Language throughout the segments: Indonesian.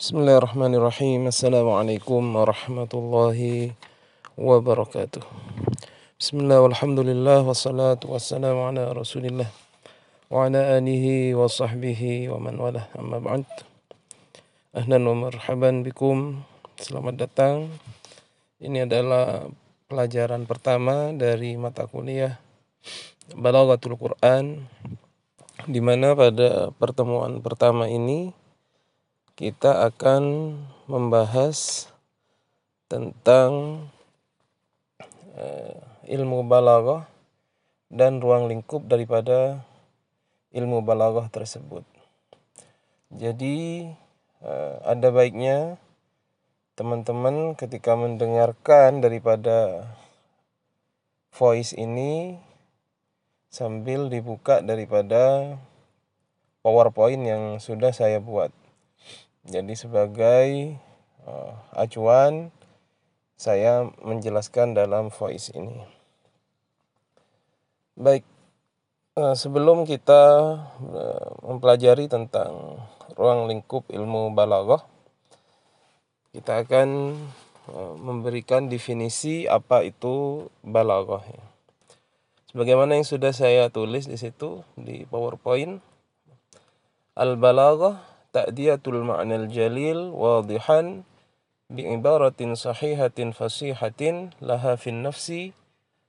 Bismillahirrahmanirrahim. Assalamualaikum warahmatullahi wabarakatuh. Bismillah walhamdulillah wassalatu wassalamu ala rasulillah wa ala alihi wa sahbihi wa man wala amma ba'd. Ahlan wa marhaban bikum. Selamat datang. Ini adalah pelajaran pertama dari mata kuliah Balaghatul Quran di mana pada pertemuan pertama ini kita akan membahas tentang uh, ilmu balaghah dan ruang lingkup daripada ilmu balaghah tersebut. Jadi uh, ada baiknya teman-teman ketika mendengarkan daripada voice ini sambil dibuka daripada PowerPoint yang sudah saya buat. Jadi sebagai uh, acuan saya menjelaskan dalam voice ini. Baik, uh, sebelum kita uh, mempelajari tentang ruang lingkup ilmu balaghah, kita akan memberikan definisi apa itu balaghah. Sebagaimana yang sudah saya tulis di situ di PowerPoint, al-balaghah ta'diyatul ma'nal jalil wadihan bi'ibaratin sahihatin fasihatin laha fin nafsi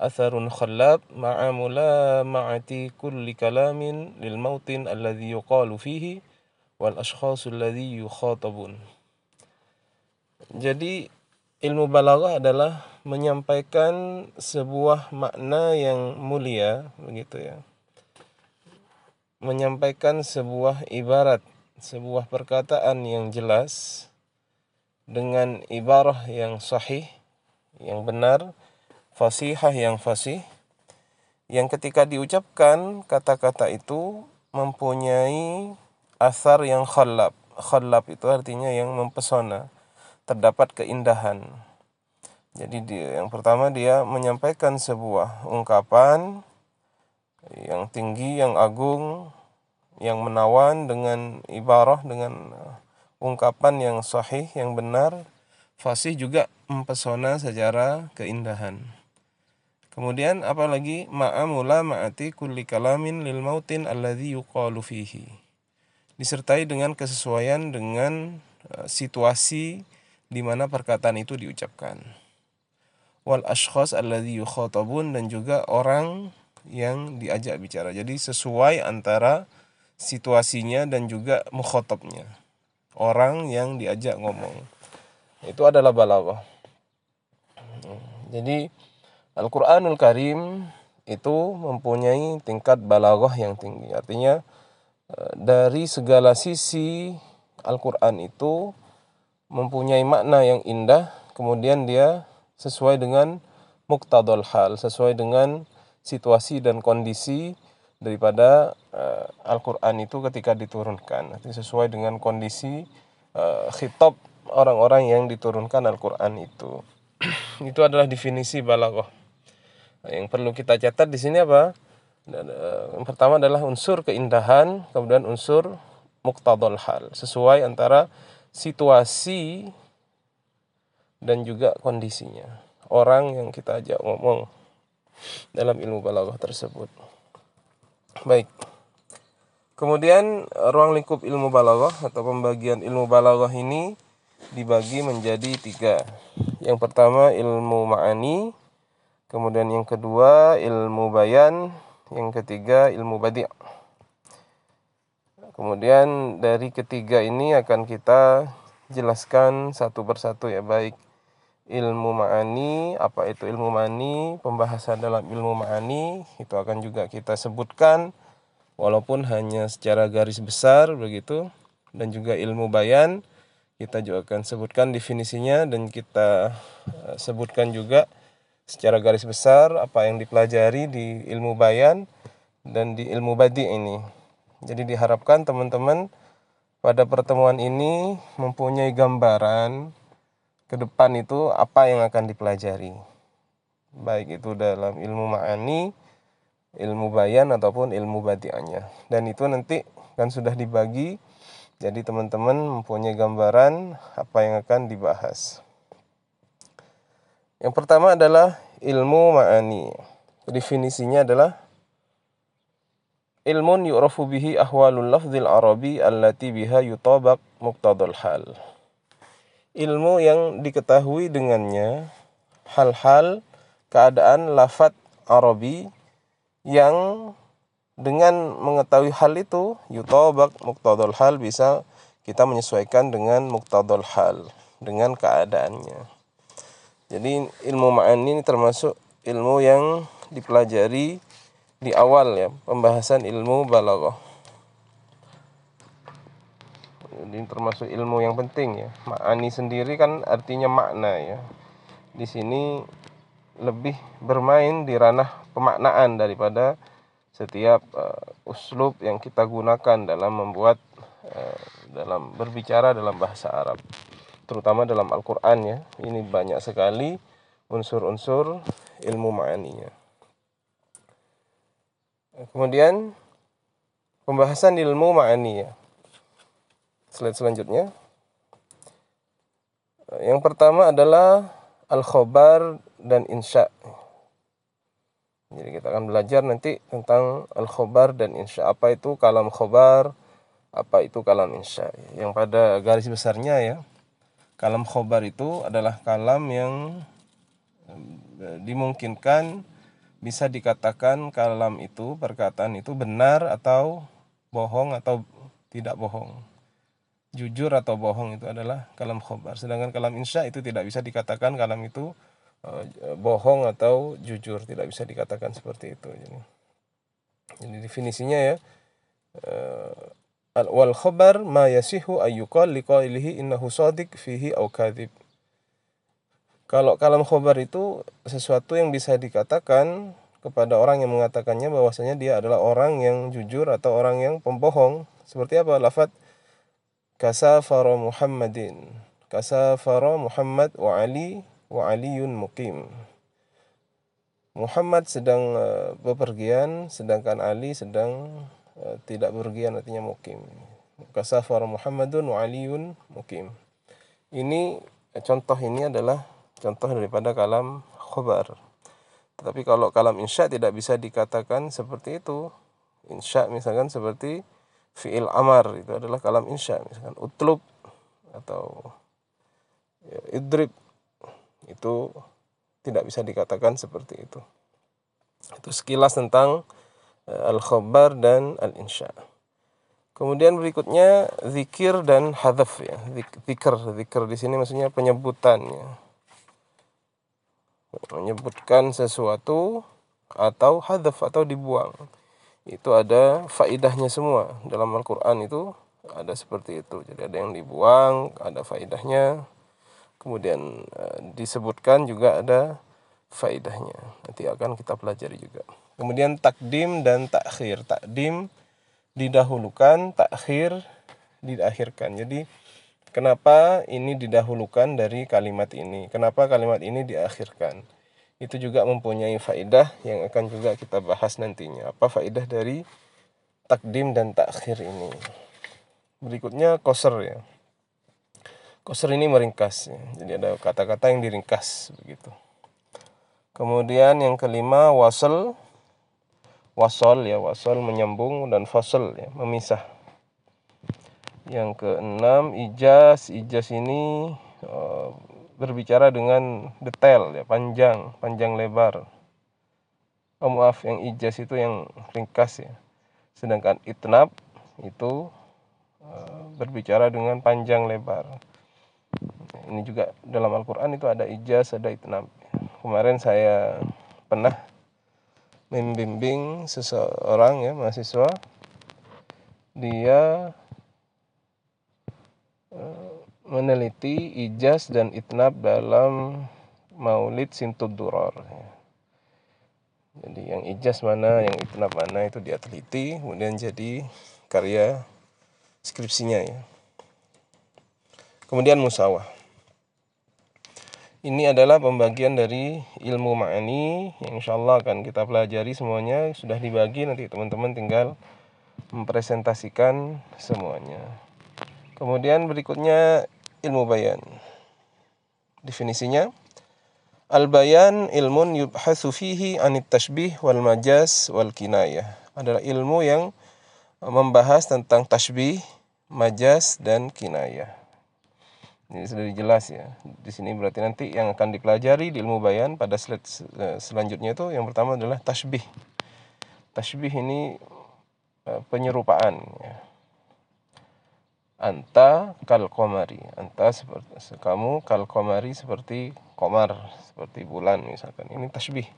atharun khallab ma'a mulama'ati kulli kalamin lil mautin alladhi yuqalu fihi wal ashkhasu alladhi yukhatabun. Jadi ilmu balaghah adalah menyampaikan sebuah makna yang mulia begitu ya. Menyampaikan sebuah ibarat sebuah perkataan yang jelas dengan ibarah yang sahih, yang benar, fasihah yang fasih, yang ketika diucapkan kata-kata itu mempunyai asar yang khalab. Khalab itu artinya yang mempesona, terdapat keindahan. Jadi dia, yang pertama dia menyampaikan sebuah ungkapan yang tinggi, yang agung, yang menawan dengan ibarah dengan uh, ungkapan yang sahih yang benar fasih juga mempesona secara keindahan. Kemudian apalagi? Ma'amula ma'ati kulli kalamin lil mautin alladhi yuqalu fihi. Disertai dengan kesesuaian dengan uh, situasi di mana perkataan itu diucapkan. Wal ashkhas alladhi yukhatabun dan juga orang yang diajak bicara. Jadi sesuai antara situasinya dan juga mukhotabnya. Orang yang diajak ngomong. Itu adalah balaghah jadi Al-Quranul Karim itu mempunyai tingkat balaghah yang tinggi. Artinya eh, dari segala sisi Al-Quran itu mempunyai makna yang indah kemudian dia sesuai dengan muktadal hal sesuai dengan situasi dan kondisi daripada uh, Al-Quran itu ketika diturunkan. Sesuai dengan kondisi uh, khitab orang-orang yang diturunkan Al-Quran itu. Itu adalah definisi balaghah. Yang perlu kita catat di sini apa? Uh, yang pertama adalah unsur keindahan kemudian unsur muktadal hal. Sesuai antara situasi dan juga kondisinya. Orang yang kita ajak ngomong dalam ilmu balaghah tersebut. Baik. Kemudian ruang lingkup ilmu balaghah atau pembagian ilmu balaghah ini dibagi menjadi tiga. Yang pertama ilmu ma'ani, kemudian yang kedua ilmu bayan, yang ketiga ilmu badi'. Kemudian dari ketiga ini akan kita jelaskan satu persatu ya baik ilmu ma'ani, apa itu ilmu ma'ani, pembahasan dalam ilmu ma'ani itu akan juga kita sebutkan walaupun hanya secara garis besar begitu dan juga ilmu bayan kita juga akan sebutkan definisinya dan kita eh, sebutkan juga secara garis besar apa yang dipelajari di ilmu bayan dan di ilmu badi ini. Jadi diharapkan teman-teman pada pertemuan ini mempunyai gambaran ke depan itu apa yang akan dipelajari. Baik itu dalam ilmu ma'ani, ilmu bayan ataupun ilmu badiannya. Dan itu nanti kan sudah dibagi Jadi teman-teman mempunyai gambaran apa yang akan dibahas. Yang pertama adalah ilmu ma'ani. Definisinya adalah ilmun yu'rafu bihi ahwalul lafzil arabi allati biha yutabak muqtadul hal. Ilmu yang diketahui dengannya hal-hal keadaan lafat Arabi yang dengan mengetahui hal itu yutobak muktadul hal bisa kita menyesuaikan dengan muktadul hal dengan keadaannya. Jadi ilmu ma'ani ini termasuk ilmu yang dipelajari di awal ya pembahasan ilmu balaghah ini termasuk ilmu yang penting ya. Ma'ani sendiri kan artinya makna ya. Di sini lebih bermain di ranah pemaknaan daripada setiap uh, uslub yang kita gunakan dalam membuat uh, dalam berbicara dalam bahasa Arab. Terutama dalam Al-Qur'an ya. Ini banyak sekali unsur-unsur ilmu ma'aninya. Kemudian pembahasan ilmu ma'ani ya slide selanjutnya yang pertama adalah al-khobar dan insya jadi kita akan belajar nanti tentang al-khobar dan insya. Apa itu kalam khobar, apa itu kalam insya. Yang pada garis besarnya ya, kalam khobar itu adalah kalam yang eh, dimungkinkan bisa dikatakan kalam itu, perkataan itu benar atau bohong atau tidak bohong. Jujur atau bohong itu adalah kalam khobar. Sedangkan kalam insya itu tidak bisa dikatakan kalam itu uh, bohong atau jujur tidak bisa dikatakan seperti itu jadi, jadi definisinya ya uh, wal khabar ma yasihu ayyuqal liqailihi innahu shadiq fihi aw kadhib kalau kalam khobar itu sesuatu yang bisa dikatakan kepada orang yang mengatakannya bahwasanya dia adalah orang yang jujur atau orang yang pembohong. Seperti apa lafat kasafara Muhammadin. Kasafara Muhammad wa Ali wa aliyun muqim. Muhammad sedang bepergian sedangkan Ali sedang tidak bepergian artinya mukim. Kasafar Muhammadun wa aliyun mukim. Ini contoh ini adalah contoh daripada kalam khobar. Tetapi kalau kalam insya tidak bisa dikatakan seperti itu. Insya misalkan seperti fi'il amar itu adalah kalam insya misalkan utlub atau ya, idrib itu tidak bisa dikatakan seperti itu. Itu sekilas tentang uh, al-khabar dan al-insya. Kemudian berikutnya zikir dan hadaf ya. Zikir, zikir di sini maksudnya penyebutannya. Menyebutkan sesuatu atau hadaf atau dibuang. Itu ada faidahnya semua. Dalam Al-Qur'an itu ada seperti itu. Jadi ada yang dibuang, ada faidahnya, kemudian uh, disebutkan juga ada faidahnya nanti akan kita pelajari juga. Kemudian takdim dan takhir. Takdim didahulukan takhir diakhirkan. Jadi kenapa ini didahulukan dari kalimat ini? Kenapa kalimat ini diakhirkan itu juga mempunyai faidah yang akan juga kita bahas nantinya. Apa faidah dari takdim dan takhir ini? Berikutnya koser ya. Koser ini meringkas, ya. jadi ada kata-kata yang diringkas begitu. Kemudian yang kelima wasel, wasol ya. Wasol menyambung dan fasel ya. Memisah. Yang keenam ijaz, ijaz ini uh, berbicara dengan detail ya panjang, panjang lebar. Oh maaf, yang ijaz itu yang ringkas ya. Sedangkan itnab itu uh, berbicara dengan panjang lebar ini juga dalam Al-Quran itu ada ijaz, ada itnab. Kemarin saya pernah membimbing seseorang ya mahasiswa dia meneliti ijaz dan itnab dalam maulid sintud duror jadi yang ijaz mana yang itnab mana itu dia teliti kemudian jadi karya skripsinya ya. Kemudian musawah. Ini adalah pembagian dari ilmu ma'ani yang insya Allah akan kita pelajari semuanya. Sudah dibagi nanti teman-teman tinggal mempresentasikan semuanya. Kemudian berikutnya ilmu bayan. Definisinya Al-bayan ilmun yubhasu fihi anit tashbih wal majaz wal kinayah. Adalah ilmu yang membahas tentang tashbih, majaz dan kinayah. Ini sudah jelas ya. Di sini berarti nanti yang akan dipelajari di ilmu bayan pada slide eh, selanjutnya itu yang pertama adalah tashbih. Tashbih ini eh, penyerupaan ya anta kal komari anta seperti kamu kal komari seperti komar seperti bulan misalkan. Ini tasbih.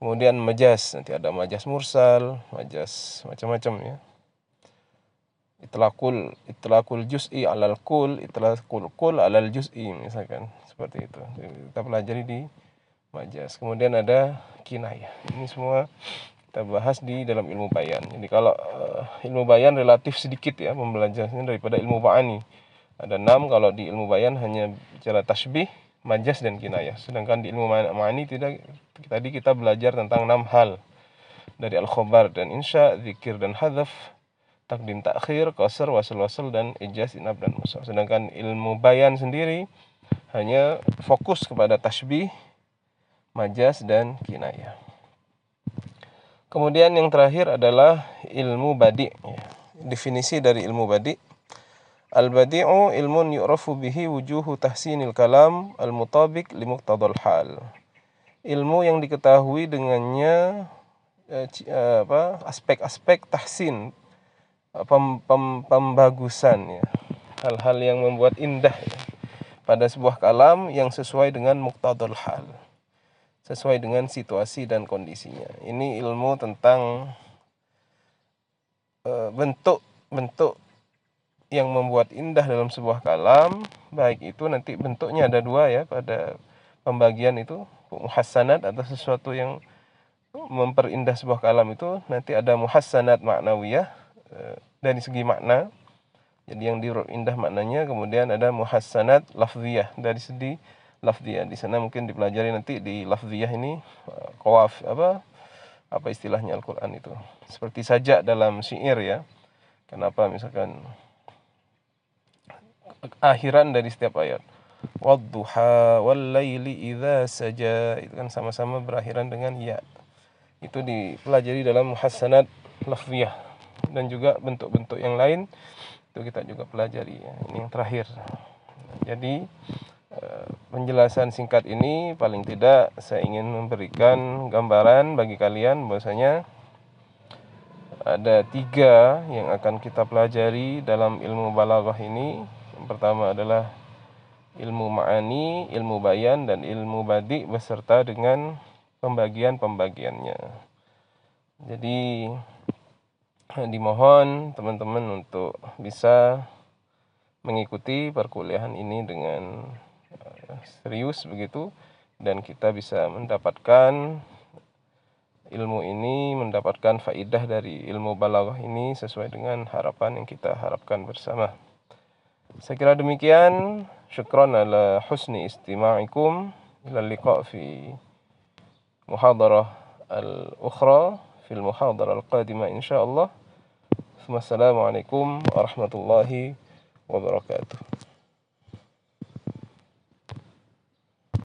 Kemudian majas. Nanti ada majas mursal majas macam-macam ya. Itlaqul itlaqul juz'i alal kul itlaqul kul alal juz'i misalkan. Seperti itu. Kita pelajari di majas. Kemudian ada kinayah. Ini semua kita bahas di dalam ilmu bayan. Jadi kalau uh, ilmu bayan relatif sedikit ya pembelajarannya daripada ilmu ma'ani. Ada enam kalau di ilmu bayan hanya bicara tasbih, majas dan kinayah. Sedangkan di ilmu ma'ani tidak tadi kita belajar tentang enam hal dari al-khobar dan insya, zikir dan hadaf, takdim takhir, qasr, wasal wasal dan ijaz, inab dan musa. Sedangkan ilmu bayan sendiri hanya fokus kepada tasbih, majas dan kinayah. Kemudian yang terakhir adalah ilmu badi. Definisi dari ilmu badi. Al-badi'u ilmun yu'rafu bihi wujuhu tahsinil kalam al-mutabik limuqtadal hal. Ilmu yang diketahui dengannya eh, eh, apa aspek-aspek tahsin pem, pem, pembagusan ya. Hal-hal yang membuat indah ya. pada sebuah kalam yang sesuai dengan muqtadal hal sesuai dengan situasi dan kondisinya. Ini ilmu tentang bentuk-bentuk yang membuat indah dalam sebuah kalam, baik itu nanti bentuknya ada dua ya pada pembagian itu muhassanat atau sesuatu yang memperindah sebuah kalam itu nanti ada muhassanat maknawiyah e, dari segi makna. Jadi yang diindah maknanya kemudian ada muhassanat lafziyah dari segi lafziyah. Di sana mungkin dipelajari nanti di lafziyah ini qawaf apa apa istilahnya Al-Qur'an itu. Seperti saja dalam syair ya. Kenapa misalkan akhiran dari setiap ayat. Wadduha wal laili idza saja itu kan sama-sama berakhiran dengan ya. Itu dipelajari dalam muhassanat lafziyah dan juga bentuk-bentuk yang lain itu kita juga pelajari ya. Ini yang terakhir. Jadi Eh, penjelasan singkat ini paling tidak saya ingin memberikan gambaran bagi kalian bahwasanya ada tiga yang akan kita pelajari dalam ilmu balaghah ini. Yang pertama adalah ilmu ma'ani, ilmu bayan dan ilmu badi beserta dengan pembagian-pembagiannya. Jadi dimohon teman-teman untuk bisa mengikuti perkuliahan ini dengan serius begitu dan kita bisa mendapatkan ilmu ini mendapatkan faidah dari ilmu balaghah ini sesuai dengan harapan yang kita harapkan bersama. Saya kira demikian. Syukran ala husni istima'ikum. Ila liqa fi muhadarah al-ukhra fi al-muhadarah al-qadimah insyaallah. Wassalamualaikum warahmatullahi wabarakatuh.